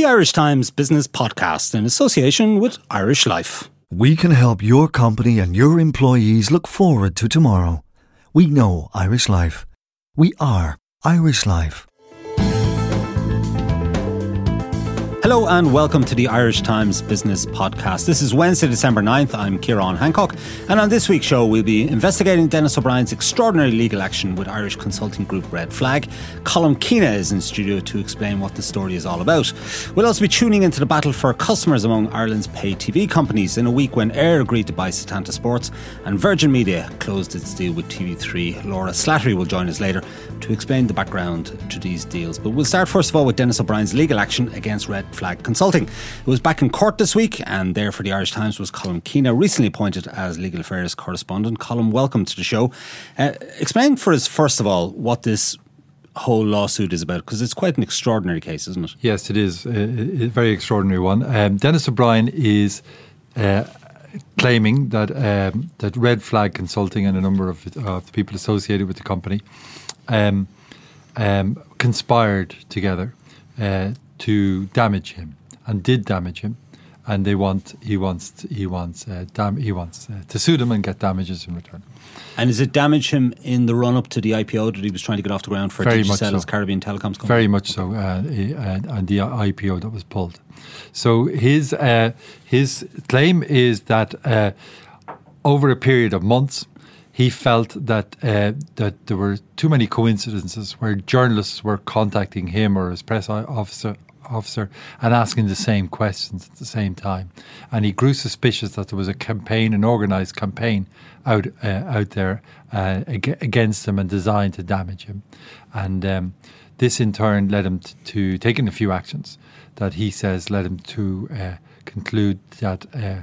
the Irish Times Business Podcast in association with Irish Life. We can help your company and your employees look forward to tomorrow. We know Irish Life. We are Irish Life. Hello and welcome to the Irish Times Business Podcast. This is Wednesday, December 9th. I'm Ciarán Hancock, and on this week's show, we'll be investigating Denis O'Brien's extraordinary legal action with Irish consulting group Red Flag. Colm Keena is in studio to explain what the story is all about. We'll also be tuning into the battle for customers among Ireland's pay TV companies in a week when Eir agreed to buy Setanta Sports and Virgin Media closed its deal with TV3. Laura Slattery will join us later to explain the background to these deals. But we'll start first of all with Denis O'Brien's legal action against Red Flag Consulting. It was back in court this week, and there for the Irish Times was Colm Keena, recently appointed as legal affairs correspondent. Colm, welcome to the show. Uh, explain for us, first of all, what this whole lawsuit is about because it's quite an extraordinary case, isn't it? Yes, it is a, a very extraordinary one. Um, Denis O'Brien is. Uh, claiming that um, that Red Flag Consulting and a number of, of the people associated with the company um, um, conspired together uh, to damage him and did damage him, and they want he wants he wants uh, dam- he wants uh, to sue them and get damages in return. And is it damage him in the run up to the IPO that he was trying to get off the ground for Very much so. Caribbean Telecoms company? Very much so, uh, uh, and the IPO that was pulled. So his uh, his claim is that uh, over a period of months, he felt that uh, that there were too many coincidences where journalists were contacting him or his press officer officer and asking the same questions at the same time, and he grew suspicious that there was a campaign, an organised campaign out uh, out there uh, ag- against him and designed to damage him, and. Um, this in turn led him t- to taking a few actions that he says led him to uh, conclude that, uh,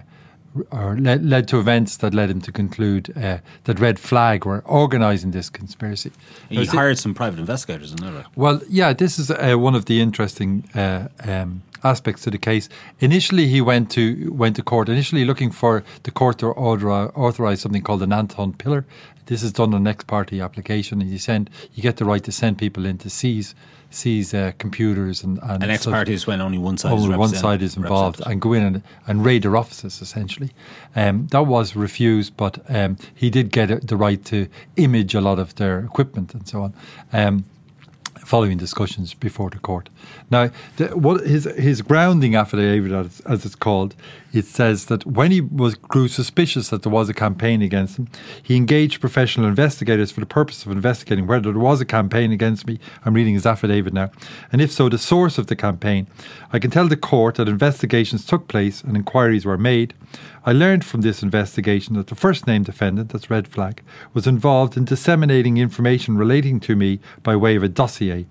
or led, led to events that led him to conclude uh, that Red Flag were organising this conspiracy. He hired some private investigators, isn't it? well, yeah, this is uh, one of the interesting uh, um, aspects to the case. Initially, he went to went to court. Initially, looking for the court to order, authorize something called an Anton Piller. This is done on an ex parte application, and you send you get the right to send people in to seize seize uh, computers and and An ex parte is when only one side is one side is involved and go in and, and raid their offices essentially. Um, that was refused, but um, he did get the right to image a lot of their equipment and so on. Um, following discussions before the court. Now, the, what his his grounding affidavit, as, as it's called, it says that when he was grew suspicious that there was a campaign against him, he engaged professional investigators for the purpose of investigating whether there was a campaign against me. I'm reading his affidavit now, and if so, the source of the campaign. I can tell the court that investigations took place and inquiries were made. I learned from this investigation that the first named defendant, that's Red Flag, was involved in disseminating information relating to me by way of a dossier.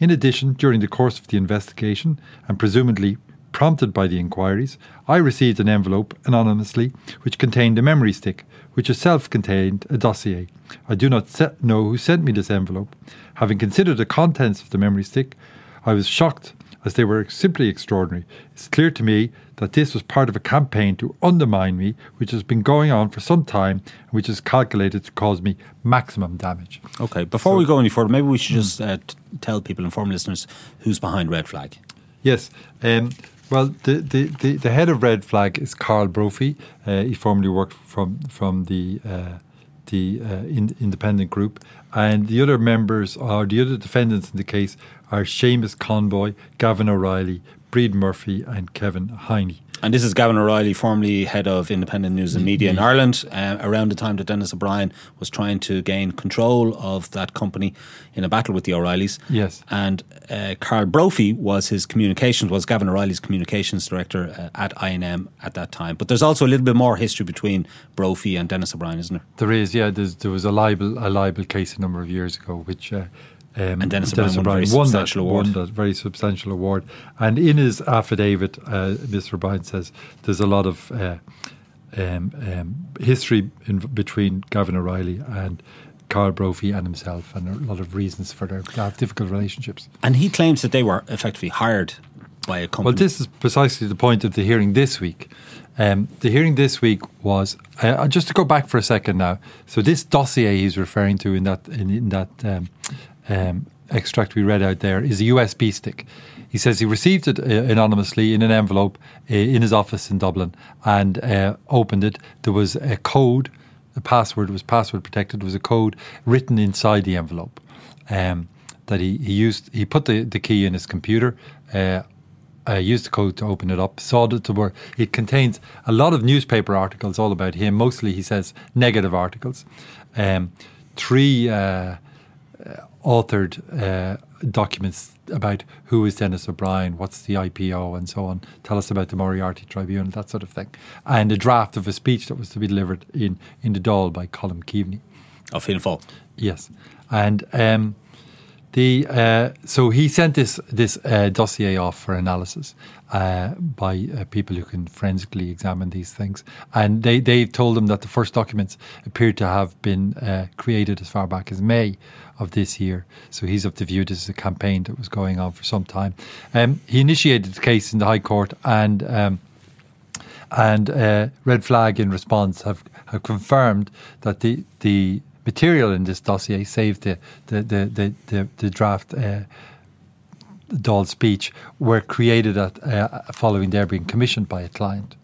In addition, during the course of the investigation, and presumably prompted by the inquiries, I received an envelope anonymously which contained a memory stick, which itself contained a dossier. I do not know who sent me this envelope. Having considered the contents of the memory stick, I was shocked as they were simply extraordinary. It's clear to me that this was part of a campaign to undermine me, which has been going on for some time and which is calculated to cause me maximum damage. Okay, before we go any further, maybe we should just uh, tell people, inform listeners, who's behind Red Flag. Yes. Um, well, the, the, the, the head of Red Flag is Karl Brophy. Uh, he formerly worked from from the uh, the uh, in, independent group, and the other members or the other defendants in the case are Seamus Conboy, Gavin O'Reilly, Bríd Murphy, and Kevin Hiney. And this is Gavin O'Reilly, formerly head of independent news and media in Ireland, uh, around the time that Denis O'Brien was trying to gain control of that company in a battle with the O'Reillys. Yes. And uh, Karl Brophy was his communications, was Gavin O'Reilly's communications director uh, at INM at that time. But there's also a little bit more history between Brophy and Denis O'Brien, isn't there? There is, yeah. There's, there was a libel, a libel case a number of years ago, which uh, um, And Denis O'Brien won a very won that, substantial award. won that very substantial award. And in his affidavit, uh, Mr. O'Brien says there's a lot of uh, um, um, history in, between Gavin O'Reilly and Karl Brophy and himself, and a lot of reasons for their difficult relationships. And he claims that they were effectively hired by a company. Well, this is precisely the point of the hearing this week. Um, the hearing this week was uh, just to go back for a second now. So this dossier he's referring to in that in, in that um, um, extract we read out there is a USB stick. he says he received it uh, anonymously in an envelope uh, in his office in Dublin and uh, opened it. There was a code, the password was password protected. There was a code written inside the envelope um, that he, he used. He put the, the key in his computer. Uh, uh, used the code to open it up, saw that there were, it contains a lot of newspaper articles all about him, mostly, he says, negative articles. Um, three uh, authored uh, documents about who is Denis O'Brien, what's the IPO, and so on. Tell us about the Moriarty Tribunal, that sort of thing. And a draft of a speech that was to be delivered in, in the Dáil by Colm Keaveney. Of Fianna Yes. And um, the uh, so he sent this this uh, dossier off for analysis uh, by uh, people who can forensically examine these things, and they they told him that the first documents appeared to have been uh, created as far back as May of this year. So he's of the view this is a campaign that was going on for some time. Um, he initiated the case in the High Court and. Um, and uh, Red Flag, in response, have, have confirmed that the the material in this dossier, save the the the the, the, the draft. Uh, speech were created at, uh, following their being commissioned by a client.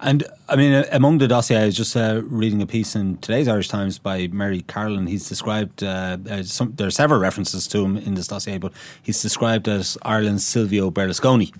And I mean, uh, among the dossier, I was just uh, reading a piece in today's Irish Times by Mary Carolan. He's described, uh, uh, some, there are several references to him in this dossier, but he's described as Ireland's Silvio Berlusconi.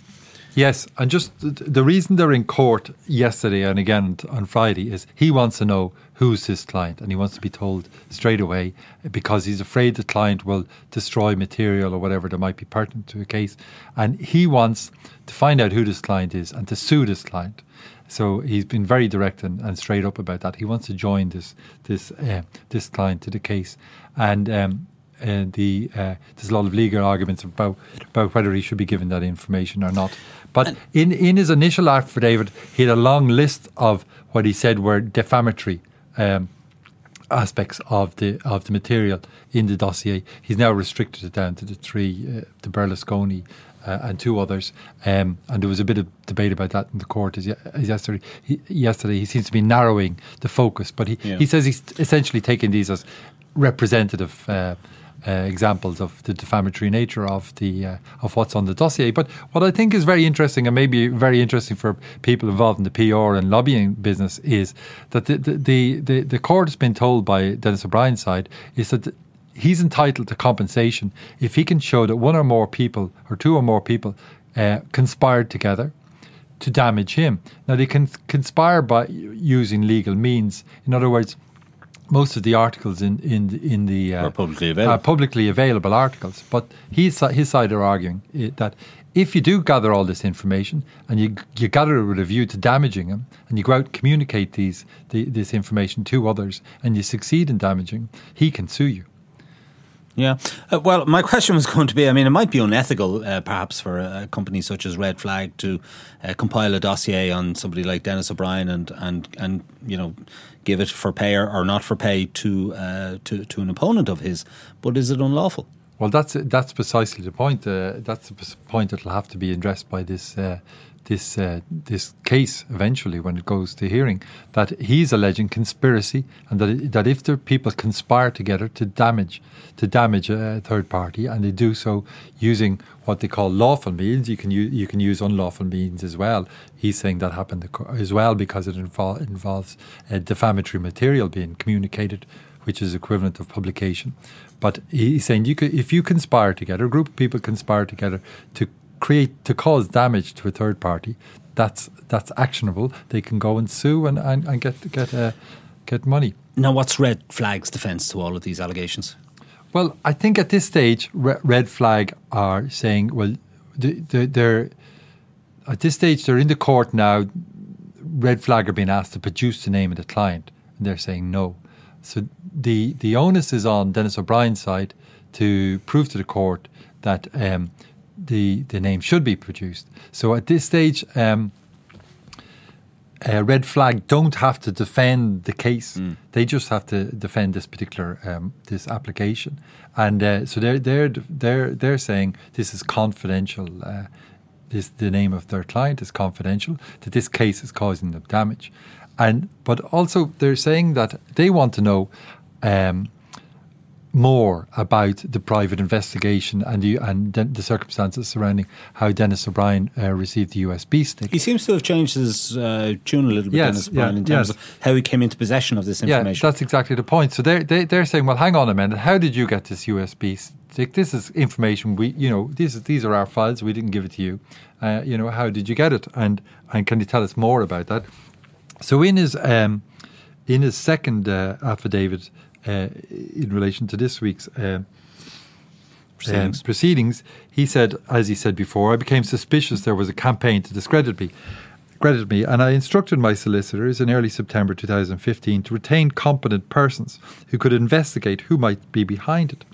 Yes, and just the reason they're in court yesterday and again on Friday is he wants to know who's his client and he wants to be told straight away because he's afraid the client will destroy material or whatever that might be pertinent to a case. And he wants to find out who this client is and to sue this client. So he's been very direct and, and straight up about that. He wants to join this this uh, this client to the case, and um, uh, the uh, there's a lot of legal arguments about about whether he should be given that information or not. But in in his initial affidavit, he had a long list of what he said were defamatory um, aspects of the of the material in the dossier. He's now restricted it down to the three: uh, the Berlusconi. Uh, and two others, um, and there was a bit of debate about that in the court as, as yesterday. He, yesterday, he seems to be narrowing the focus, but he, yeah. he says he's essentially taking these as representative uh, uh, examples of the defamatory nature of the uh, of what's on the dossier. But what I think is very interesting, and maybe very interesting for people involved in the PR and lobbying business, is that the the the, the court has been told by Denis O'Brien's side is that. He's entitled to compensation if he can show that one or more people, or two or more people, uh, conspired together to damage him. Now, they can conspire by using legal means. In other words, most of the articles in in the, in the uh, publicly available. publicly available articles. But his his side are arguing that if you do gather all this information and you you gather it with a view to damaging him, and you go out and communicate these the, this information to others, and you succeed in damaging, he can sue you. Yeah. Uh, well, my question was going to be I mean, it might be unethical, uh, perhaps, for a company such as Red Flag to uh, compile a dossier on somebody like Denis O'Brien and, and, and you know, give it for pay or, not for pay to, uh, to, to an opponent of his. But is it unlawful? Well, that's that's precisely the point. Uh, that's the point that will have to be addressed by this uh, this uh, this case eventually when it goes to hearing that he's alleging conspiracy and that that if the people conspire together to damage to damage a third party and they do so using what they call lawful means you can use, you can use unlawful means as well. He's saying that happened as well because it involve, involves defamatory material being communicated which is equivalent of publication. But he's saying you could, if you conspire together a group of people conspire together to create to cause damage to a third party, that's that's actionable. They can go and sue and, and, and get get uh, get money. Now, what's Red Flag's defence to all of these allegations? Well, I think at this stage, Red Flag are saying, well, they're at this stage they're in the court now. Red Flag are being asked to produce the name of the client, and they're saying no. So the the onus is on Denis O'Brien's side to prove to the court that um, the the name should be produced. So at this stage, um, Red Flag don't have to defend the case; mm. they just have to defend this particular um, this application, and uh, so they're they're they're they're saying this is confidential. Uh, this the name of their client is confidential. That this case is causing them damage, and but also they're saying that they want to know. Um, more about the private investigation and the and the circumstances surrounding how Denis O'Brien uh, received the USB stick. He seems to have changed his uh, tune a little bit, Yes, Denis O'Brien, yeah, in terms yes. of how he came into possession of this information. Yeah, that's exactly the point. So they're they, they're saying, well, hang on a minute, how did you get this USB stick? This is information we, you know, these these are our files. We didn't give it to you. Uh, you know, how did you get it? And and can you tell us more about that? So in his um, in his second uh, affidavit in relation to this week's. Uh, Proceedings. um, proceedings, he said, as he said before, I became suspicious there was a campaign to discredit me, discredit me, and I instructed my solicitors in early September 2015 to retain competent persons who could investigate who might be behind it.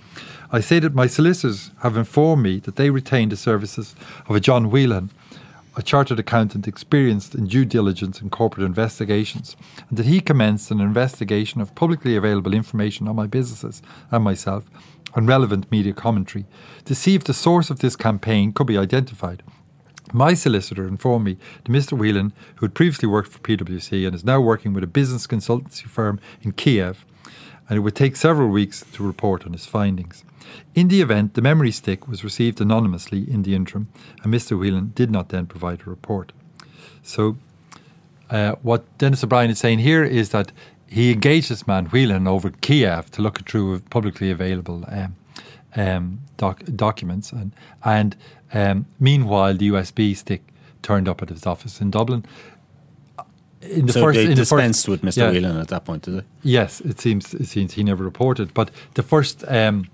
I say that my solicitors have informed me that they retained the services of a John Whelan, a chartered accountant experienced in due diligence and corporate investigations, and that he commenced an investigation of publicly available information on my businesses and myself and relevant media commentary to see if the source of this campaign could be identified. My solicitor informed me that Mr. Whelan, who had previously worked for PwC and is now working with a business consultancy firm in Kiev, and it would take several weeks to report on his findings. In the event, the memory stick was received anonymously in the interim, and Mr. Whelan did not then provide a report. So, uh, what Denis O'Brien is saying here is that he engaged this man Whelan over Kiev to look through publicly available um, um, doc- documents, and and um, meanwhile the USB stick turned up at his office in Dublin. In the so first, they in the first- dispensed with Mr. yeah. Whelan at that point, did they? Yes, it seems it seems he never reported. But the first um,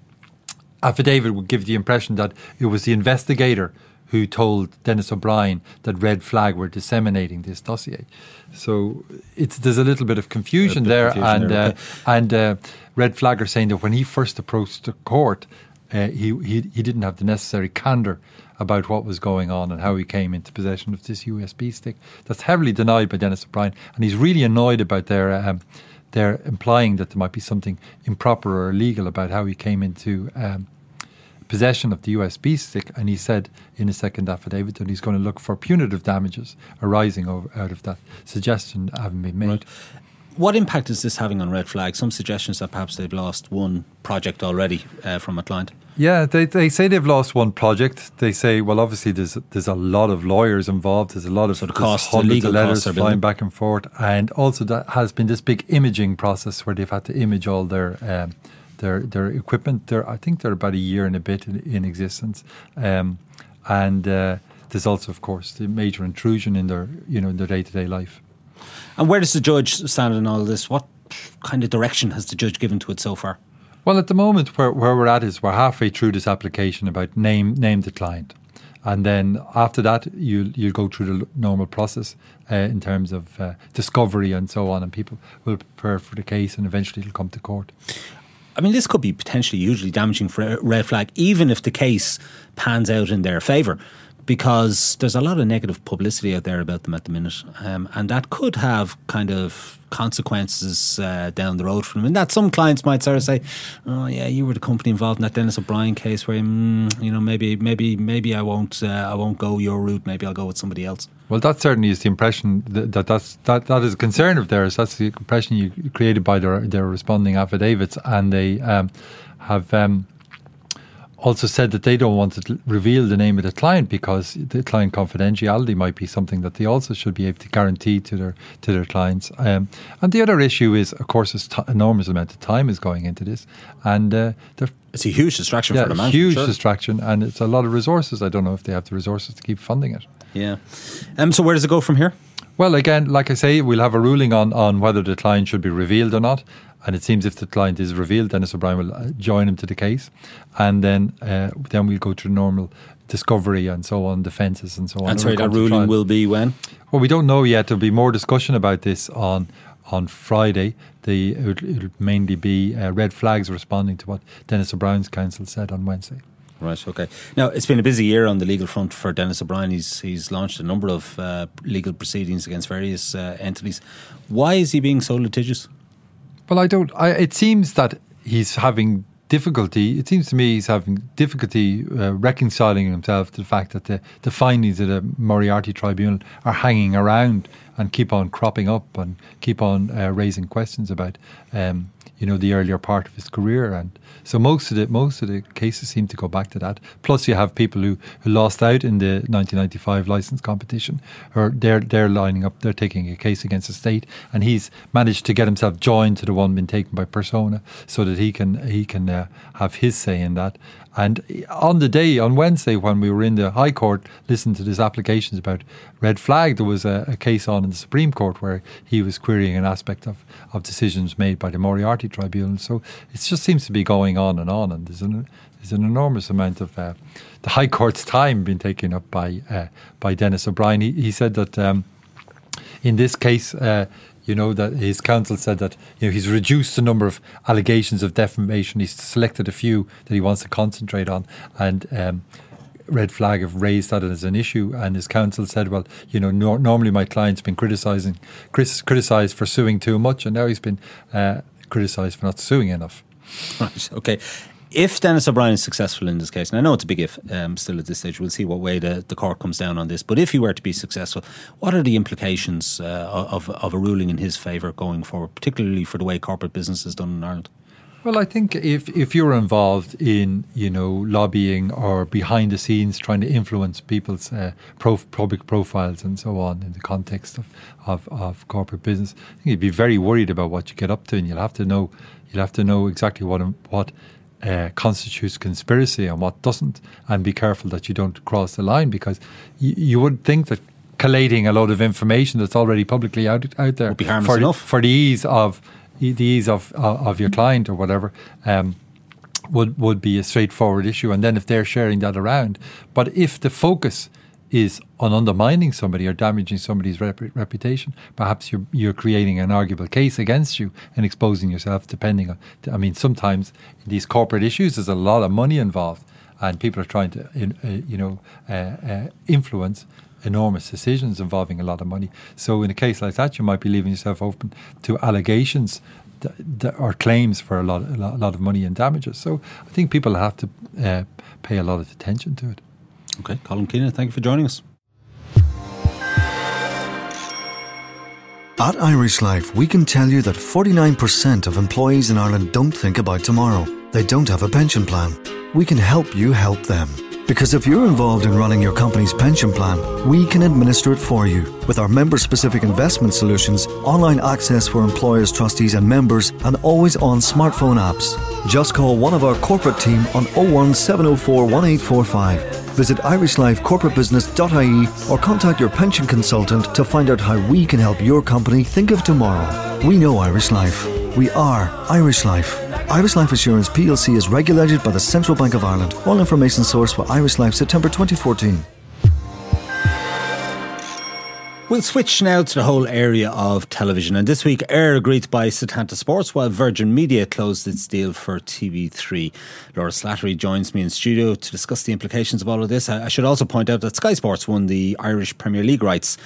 affidavit would give the impression that it was the investigator who told Denis O'Brien that Red Flag were disseminating this dossier. So it's there's a little bit of confusion bit there, confusion and there, uh, and uh, Red Flag are saying that when he first approached the court, uh, he, he he didn't have the necessary candor about what was going on and how he came into possession of this USB stick. That's heavily denied by Denis O'Brien, and he's really annoyed about their. Um, they're implying that there might be something improper or illegal about how he came into um, possession of the USB stick, and he said in his second affidavit that he's going to look for punitive damages arising over, out of that suggestion having been made. Right. What impact is this having on Red Flag? Some suggestions that perhaps they've lost one project already uh, from a client. Yeah, they, they say they've lost one project. They say, well, obviously there's there's a lot of lawyers involved. There's a lot of So the costs, the hundreds legal of letters flying back and forth, and also that has been this big imaging process where they've had to image all their um, their their equipment. They're, I think they're about a year and a bit in, in existence, um, and uh, there's also, of course, the major intrusion in their you know in their day to day life. And where does the judge stand in all this? What kind of direction has the judge given to it so far? Well, at the moment, where, where we're at is we're halfway through this application about name name the client, and then after that, you you'll go through the normal process uh, in terms of uh, discovery and so on, and people will prepare for the case, and eventually it'll come to court. I mean, this could be potentially hugely damaging for Red Flag, even if the case pans out in their favour, because there's a lot of negative publicity out there about them at the minute, um, and that could have kind of consequences uh, down the road for them. And that some clients might sort of say, "Oh, yeah, you were the company involved in that Denis O'Brien case, where mm, you know maybe, maybe, maybe I won't, uh, I won't go your route. Maybe I'll go with somebody else." Well, that certainly is the impression that, that that's that, that is a concern of theirs. That's the impression you created by their their responding affidavits, and they um, have um, also said that they don't want to reveal the name of the client because the client confidentiality might be something that they also should be able to guarantee to their to their clients. Um, and the other issue is, of course, this t- enormous amount of time is going into this, and uh, It's a huge distraction for the yeah, huge sure. distraction, and it's a lot of resources. I don't know if they have the resources to keep funding it. Yeah. Um, so where does it go from here? Well, again, like I say, we'll have a ruling on, on whether the client should be revealed or not. And it seems if the client is revealed, Denis O'Brien will uh, join him to the case, and then uh, then we'll go to normal discovery and so on, defences and so on. And sorry, that ruling trial. will be when? Well, we don't know yet. There'll be more discussion about this on on Friday. The it'll, it'll mainly be uh, red flags responding to what Denis O'Brien's counsel said on Wednesday. Right. Okay. Now it's been a busy year on the legal front for Denis O'Brien. He's he's launched a number of uh, legal proceedings against various uh, entities. Why is he being so litigious? Well, I don't. I, it seems that he's having difficulty. It seems to me he's having difficulty uh, reconciling himself to the fact that the, the findings of the Moriarty Tribunal are hanging around and keep on cropping up and keep on uh, raising questions about um, you know the earlier part of his career. And so most of the most of the cases seem to go back to that. Plus you have people who, who lost out in the 1995 license competition or they're they're lining up they're taking a case against the state and he's managed to get himself joined to the one being taken by persona so that he can he can uh, have his say in that and on the day, on Wednesday, when we were in the High Court listening to these applications about red flag, there was a, a, case on in the Supreme Court where he was querying an aspect of, of decisions made by the Moriarty Tribunal. So it just seems to be going on and on, and there's an, there's an enormous amount of uh, the High Court's time being taken up by uh, by Denis O'Brien. He, he said that. Um, in this case, uh, you know that his counsel said that you know he's reduced the number of allegations of defamation. He's selected a few that he wants to concentrate on, and. Um, Red Flag have raised that as an issue, and his counsel said, "Well, you know, normally my client's been criticizing, criticized for suing too much, and now he's been uh, criticized for not suing enough." Right. Okay if Denis O'Brien is successful in this case, and I know it's a big if um, still at this stage, we'll see what way the, the court comes down on this. But if he were to be successful, what are the implications uh, of, of a ruling in his favour going forward, particularly for the way corporate business is done in Ireland? Well, I think if, if you're involved in you know lobbying or behind the scenes trying to influence people's uh, prof- public profiles and so on in the context of, of, of corporate business, I think you'd be very worried about what you get up to, and you'll have to know you'll have to know exactly what what uh, constitutes conspiracy and what doesn't, and be careful that you don't cross the line because y- you would think that collating a lot of information that's already publicly out out there for, the, for the ease of the ease of of your client or whatever. Um, would would be a straightforward issue, and then if they're sharing that around, but if the focus is on undermining somebody or damaging somebody's rep- reputation, perhaps you're you're creating an arguable case against you and exposing yourself. Depending on, I mean, sometimes these corporate issues, there's a lot of money involved, and people are trying to, uh, you know, uh, uh, influence enormous decisions involving a lot of money. So in a case like that, you might be leaving yourself open to allegations or claims for a lot, a lot, of money and damages. So I think people have to uh, pay a lot of attention to it. Okay, Colm Keena, thank you for joining us. At Irish Life, we can tell you that 49% of employees in Ireland don't think about tomorrow. They don't have a pension plan. We can help you help them. Because if you're involved in running your company's pension plan, we can administer it for you with our member specific investment solutions, online access for employers, trustees, and members, and always on smartphone apps. Just call one of our corporate team on 01704 1845 Visit irishlifecorporatebusiness.ie or contact your pension consultant to find out how we can help your company think of tomorrow. We know Irish Life. We are Irish Life. Irish Life Assurance plc is regulated by the Central Bank of Ireland. All information sourced for Irish Life September 2014. We'll switch now to the whole area of television. And this week, Eir agreed to buy Setanta Sports while Virgin Media closed its deal for TV3. Laura Slattery joins me in studio to discuss the implications of all of this. I should also point out that Sky Sports won the Irish Premier League rights,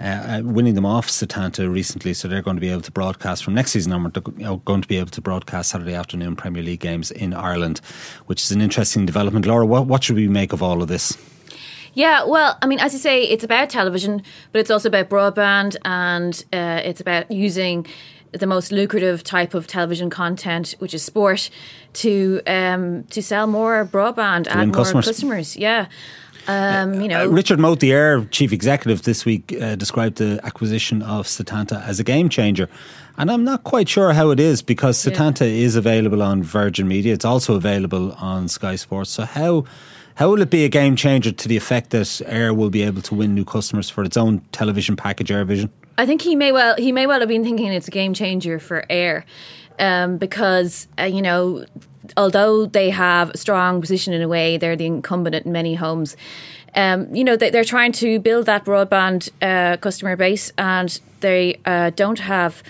uh, uh winning them off Setanta recently. So they're going to be able to broadcast from next season onward, they're going to be able to broadcast Saturday afternoon Premier League games in Ireland, which is an interesting development. Laura, what, what should we make of all of this? Yeah, well, I mean, as you say, it's about television, but it's also about broadband and uh, it's about using the most lucrative type of television content, which is sport, to um, to sell more broadband and more customers. customers. Yeah. Um, you know, uh, Richard Moat, the Eir chief executive, this week uh, described the acquisition of Setanta as a game changer. And I'm not quite sure how it is because Setanta yeah. is available on Virgin Media. It's also available on Sky Sports. So how how will it be a game changer to the effect that Eir will be able to win new customers for its own television package, Eir Vision? I think he may well he may well have been thinking it's a game changer for Eir, um, because uh, you know although they have a strong position in a way, they're the incumbent in many homes. Um, you know, they, are trying to build that broadband uh, customer base, and they uh, don't have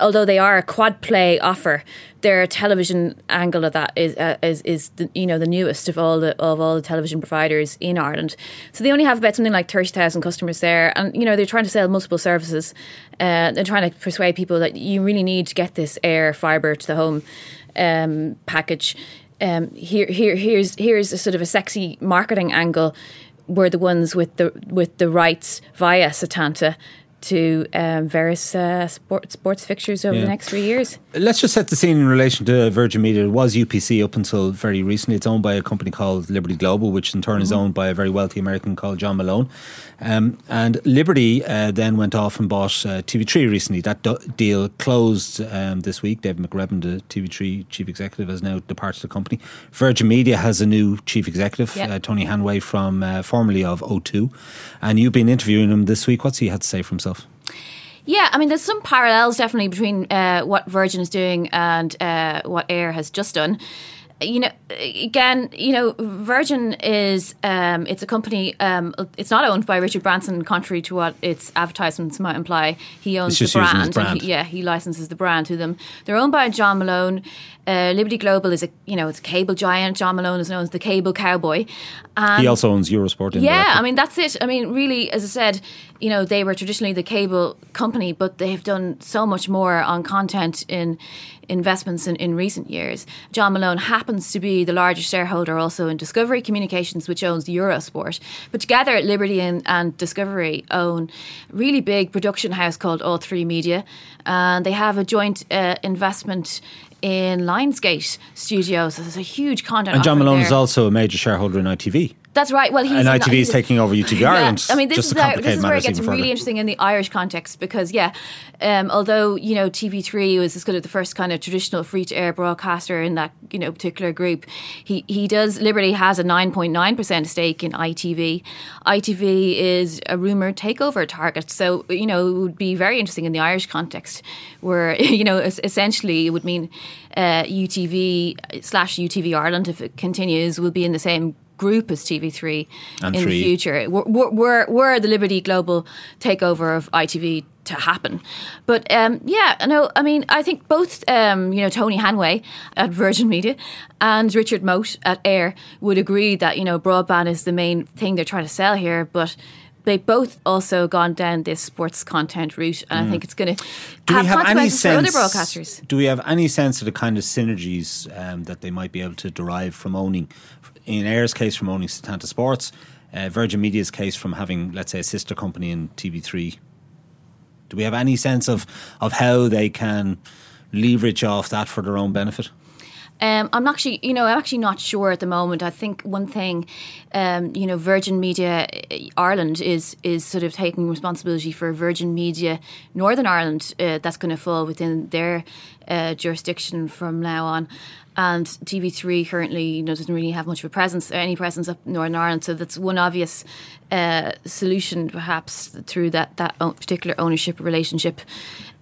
although they are a quad play offer, their television angle of that is uh, is is the, you know the newest of all the of all the television providers in Ireland. So they only have about something like thirty thousand customers there, and you know they're trying to sell multiple services. Uh, they're trying to persuade people that you really need to get this Eir fibre to the home. um, package. Um, here, here, here's here's a sort of a sexy marketing angle. We're the ones with the with the rights via Setanta to um, various uh, sport, sports fixtures over Yeah. the next three years. Let's just set the scene in relation to Virgin Media. It was UPC up until very recently. It's owned by a company called Liberty Global, which in turn is owned by a very wealthy American called John Malone. Um, and Liberty uh, then went off and bought uh, TV3 recently. That do- deal closed um, this week. David McRedmond, the TV3 chief executive, has now departed the company. Virgin Media has a new chief executive, Yeah. uh, Tony Hanway, from uh, formerly of O2. And you've been interviewing him this week. What's he had to say for himself? Yeah, I mean, there's some parallels definitely between uh, what Virgin is doing and uh, what Eir has just done. You know, again, you know, Virgin is um, it's a company. Um, it's not owned by Richard Branson, contrary to what its advertisements might imply. He owns the just using his brand. brand. he- yeah, he licenses the brand to them. They're owned by John Malone. Uh, Liberty Global is a you know it's a cable giant. John Malone is known as the cable cowboy. And he also owns Eurosport. Yeah. I mean that's it. I mean, really, as I said, you know, they were traditionally the cable company, but they've done so much more on content in investments in, in recent years. John Malone happens to be the largest shareholder also in Discovery Communications, which owns Eurosport. But together, Liberty and, and Discovery own a really big production house called All3Media, and they have a joint uh, investment in Lionsgate Studios. So there's a huge content. And John Malone there. is also a major shareholder in ITV. That's right. Well, he's And an- ITV is taking over UTV Ireland, I mean, this just is complicate this is where it gets really further. interesting in the Irish context because, yeah, um, although you know TV3 was kind of the first kind of traditional free to air broadcaster in that you know particular group, he he does Liberty has a nine point nine percent stake in ITV. ITV is a rumored takeover target, so you know it would be very interesting in the Irish context, where you know essentially it would mean uh, UTV slash UTV Ireland if it continues will be in the same group as TV3 And in three. the future. Were, were, were, the Liberty Global takeover of ITV to happen? But um, yeah, no, I mean, I think both, um, you know, Tony Hanway at Virgin Media and Richard Moat at Eir would agree that, you know, broadband is the main thing they're trying to sell here, but they both also gone down this sports content route, and I think it's going to Mm. Do have we have any consequences for other sense? broadcasters. Do we have any sense of the kind of synergies um, that they might be able to derive from owning, in Eir's case, from owning Setanta Sports, uh, Virgin Media's case from having, let's say, a sister company in TV3? Do we have any sense of of how they can leverage off that for their own benefit? Um, I'm actually, you know, I'm actually not sure at the moment. I think one thing, um, you know, Virgin Media uh, Ireland is is sort of taking responsibility for Virgin Media Northern Ireland. Uh, that's going to fall within their uh, jurisdiction from now on. And TV3 currently, you know, doesn't really have much of a presence, or any presence up in Northern Ireland. So that's one obvious uh, solution, perhaps through that that particular ownership relationship.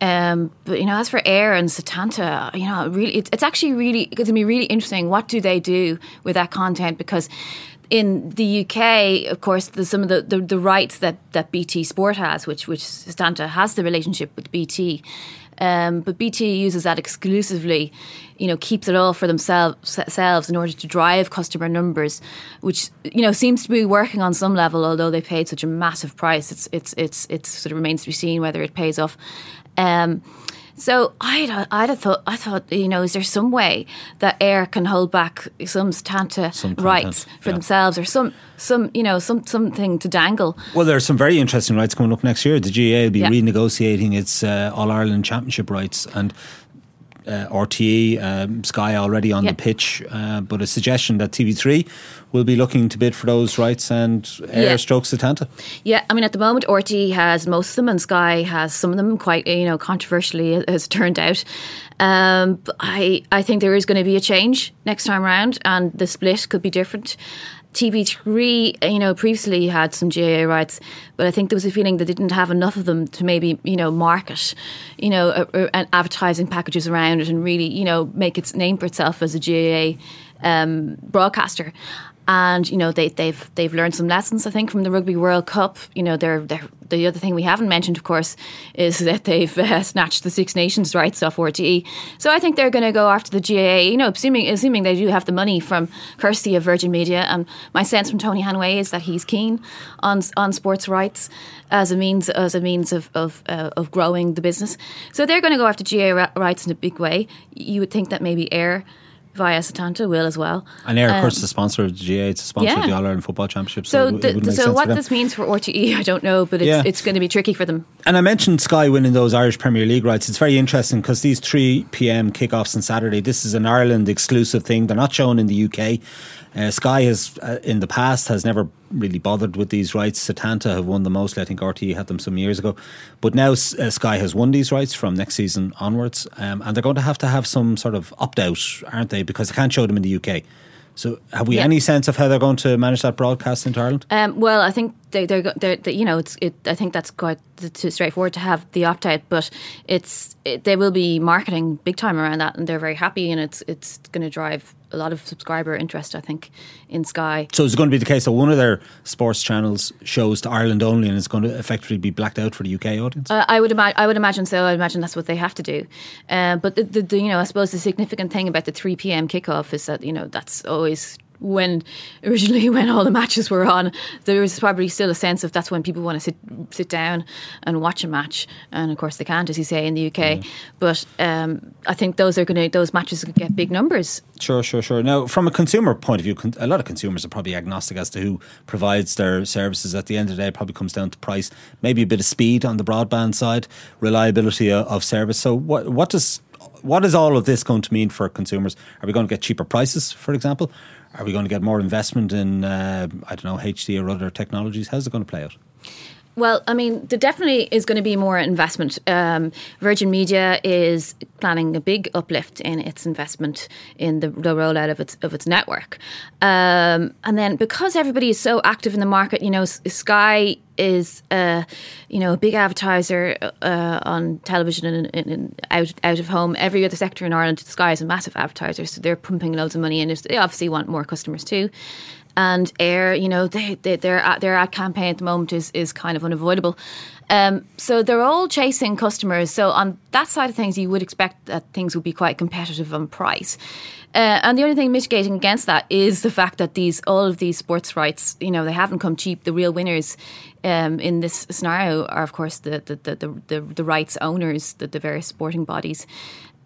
Um, but you know, as for Eir and Setanta, you know, really, it's, it's actually really going to be really interesting. What do they do with that content? Because in the UK, of course, there's some of the, the, the rights that, that BT Sport has, which which Setanta has the relationship with BT. Um, but BT uses that exclusively, you know, keeps it all for themselves in order to drive customer numbers, which you know seems to be working on some level. Although they paid such a massive price, it's it's it's it sort of remains to be seen whether it pays off. Um, so I'd, I'd have thought, I thought, you know, is there some way that Eir can hold back some Setanta Some rights for yeah. themselves, or some, some, you know, some something to dangle? Well, there's some very interesting rights coming up next year. The GAA will be Yeah. renegotiating its uh, All Ireland Championship rights and. Uh, RTE, um, Sky already on Yeah. the pitch, uh, but a suggestion that TV3 will be looking to bid for those rights and Eir Yeah. strokes Setanta. Yeah, I mean, at the moment, RTE has most of them, and Sky has some of them. Quite, you know, controversially, as it turned out. Um, but I, I think there is going to be a change next time round, and the split could be different. TV3, you know, previously had some GAA rights, but I think there was a feeling they didn't have enough of them to maybe, you know, market, you know, uh, and advertising packages around it and really, you know, make its name for itself as a GAA um, broadcaster. And you know they, they've they've learned some lessons I think from the Rugby World Cup. You know, they're, they're the other thing we haven't mentioned, of course, is that they've uh, snatched the Six Nations rights off RTE. So I think they're going to go after the GAA. You know, assuming assuming they do have the money from Kirsty of Virgin Media, and my sense from Tony Hanway is that he's keen on on sports rights as a means as a means of of, uh, of growing the business. So they're going to go after GAA rights in a big way. You would think that maybe Eir via Setanta will as well. And Eir, of course, the sponsor of the GAA. It's a sponsor yeah. of the All Ireland Football Championship. So, So, the, so what this means for RTE, I don't know, but it's, Yeah. it's going to be tricky for them. And I mentioned Sky winning those Irish Premier League rights. It's very interesting because these 3 p.m. kickoffs on Saturday, this is an Ireland exclusive thing. They're not shown in the UK. Uh, Sky has, uh, in the past, has never really bothered with these rights. Setanta have won the most. I think RTE had them some years ago. But now uh, Sky has won these rights from next season onwards. Um, and they're going to have to have some sort of opt out, aren't they? Because they can't show them in the UK. So, have we Yeah. any sense of how they're going to manage that broadcast into Ireland? Um, well, I think they, they're, they're, they, you know, it's, it, I think that's quite too straightforward to have the opt out, but it's, it, they will be marketing big time around that, and they're very happy, and it's, it's going to drive a lot of subscriber interest, I think, in Sky. So it's going to be the case that one of their sports channels shows to Ireland only, and it's going to effectively be blacked out for the UK audience. Uh, I would imagine. I would imagine so. I imagine that's what they have to do. Um, but the, the, the, you know, I suppose the significant thing about the three p.m. kickoff is that you know that's always when originally when all the matches were on. There was probably still a sense of that's when people want to sit sit down and watch a match, and of course they can't, as you say, in the UK. But um, I think those are going to those matches could get big numbers. Sure, sure, sure. Now, from a consumer point of view, con- a lot of consumers are probably agnostic as to who provides their services. At the end of the day, it probably comes down to price, maybe a bit of speed on the broadband side, reliability of, of service. So, what what does what is all of this going to mean for consumers? Are we going to get cheaper prices, for example? Are we going to get more investment in, uh, I don't know, HD or other technologies? How's it going to play out? Well, I mean, there definitely is going to be more investment. Um, Virgin Media is planning a big uplift in its investment in the, the rollout of its of its network, um, and then because everybody is so active in the market, you know, Sky is uh, you know a big advertiser uh, on television and, and, and out out of home. Every other sector in Ireland, Sky is a massive advertiser, so they're pumping loads of money in. They obviously want more customers too and Eir, you know, they, they, their their ad campaign at the moment is is kind of unavoidable. Um, so they're all chasing customers. So on that side of things, you would expect that things would be quite competitive on price. Uh, and the only thing mitigating against that is the fact that these all of these sports rights, you know, they haven't come cheap. The real winners um, in this scenario are, of course, the the the, the, the, the rights owners, the, the various sporting bodies.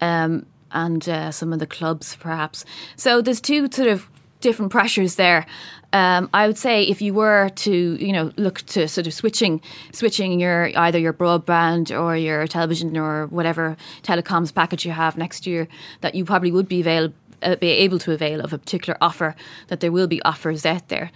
Um, and uh, some of the clubs, perhaps. So there's two sort of different pressures there. Um, I would say if you were to, you know, look to sort of switching, switching your either your broadband or your television or whatever telecoms package you have next year, that you probably would be avail- uh, be able to avail of a particular offer. That there will be offers out there.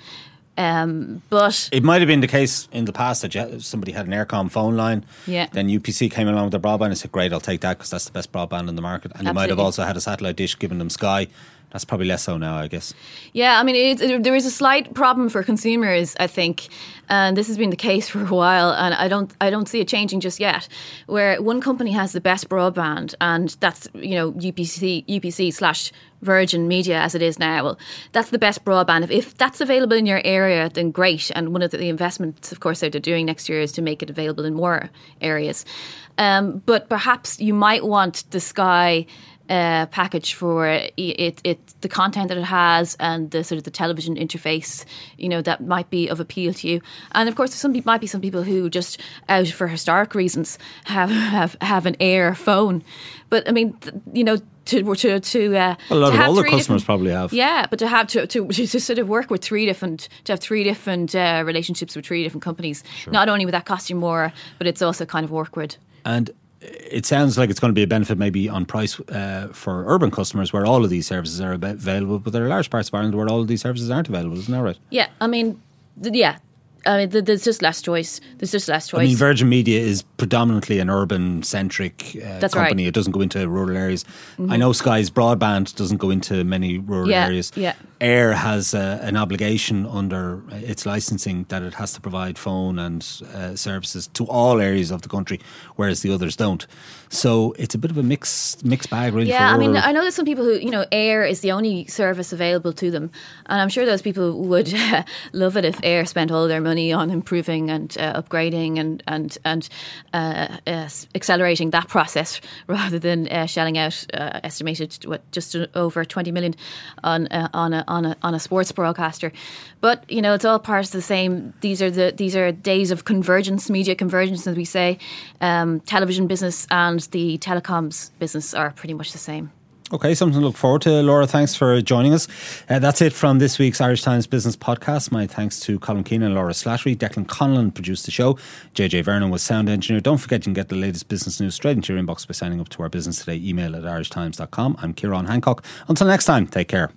Um, but It might have been the case in the past that you- somebody had an Eircom phone line. Yeah. Then UPC came along with their broadband and said, "Great, I'll take that because that's the best broadband in the market." And you might have also had a satellite dish giving them Sky. That's probably less so now, I guess. Yeah, I mean, it, there is a slight problem for consumers, I think, and this has been the case for a while, and I don't, I don't see it changing just yet. Where one company has the best broadband, and that's you know UPC, UPC slash Virgin Media as it is now. Well, that's the best broadband. If, if that's available in your area, then great. And one of the, the investments, of course, that they're doing next year is to make it available in more areas. Um, but perhaps you might want the Sky uh, package for it, it, it, the content that it has and the sort of the television interface, you know, that might be of appeal to you. And of course, some might be some people who just out for historic reasons have have, have an Eir phone. But I mean, th- you know, to to to uh, A lot to of older three customers probably have. Yeah, but to have to, to to sort of work with three different to have three different uh, relationships with three different companies. Not only would that cost you more, but it's also kind of awkward. And it sounds like it's going to be a benefit maybe on price uh, for urban customers where all of these services are available, but there are large parts of Ireland where all of these services aren't available. Isn't that right? Yeah, I mean, th- yeah. I mean, th- there's just less choice. There's just less choice. I mean, Virgin Media is predominantly an urban centric uh, That's company. right. Mm-hmm. It doesn't go into rural areas. I know Sky's broadband doesn't go into many rural Yeah, areas. yeah. Eir has uh, an obligation under its licensing that it has to provide phone and uh, services to all areas of the country, whereas the others don't. So it's a bit of a mixed mixed bag, really. Yeah, I mean, I know there's some people who, you know, Eir is the only service available to them, and I'm sure those people would uh, love it if Eir spent all their money on improving and uh, upgrading and and and uh, uh accelerating that process rather than uh, shelling out uh, estimated what just over 20 million on on a, on a on a sports broadcaster. But you know, it's all part of the same. These are the these are days of convergence, media convergence, as we say. Um, television business and the telecoms business are pretty much the same. Okay, something to look forward to. Laura, thanks for joining us. Uh, that's it from this week's Irish Times Business Podcast. My thanks to Colm Keena and Laura Slattery. Declan Conlon produced the show. JJ Vernon was sound engineer. Don't forget you can get the latest business news straight into your inbox by signing up to our Business Today email at irishtimes.com. I'm Ciarán Hancock. Until next time, take care.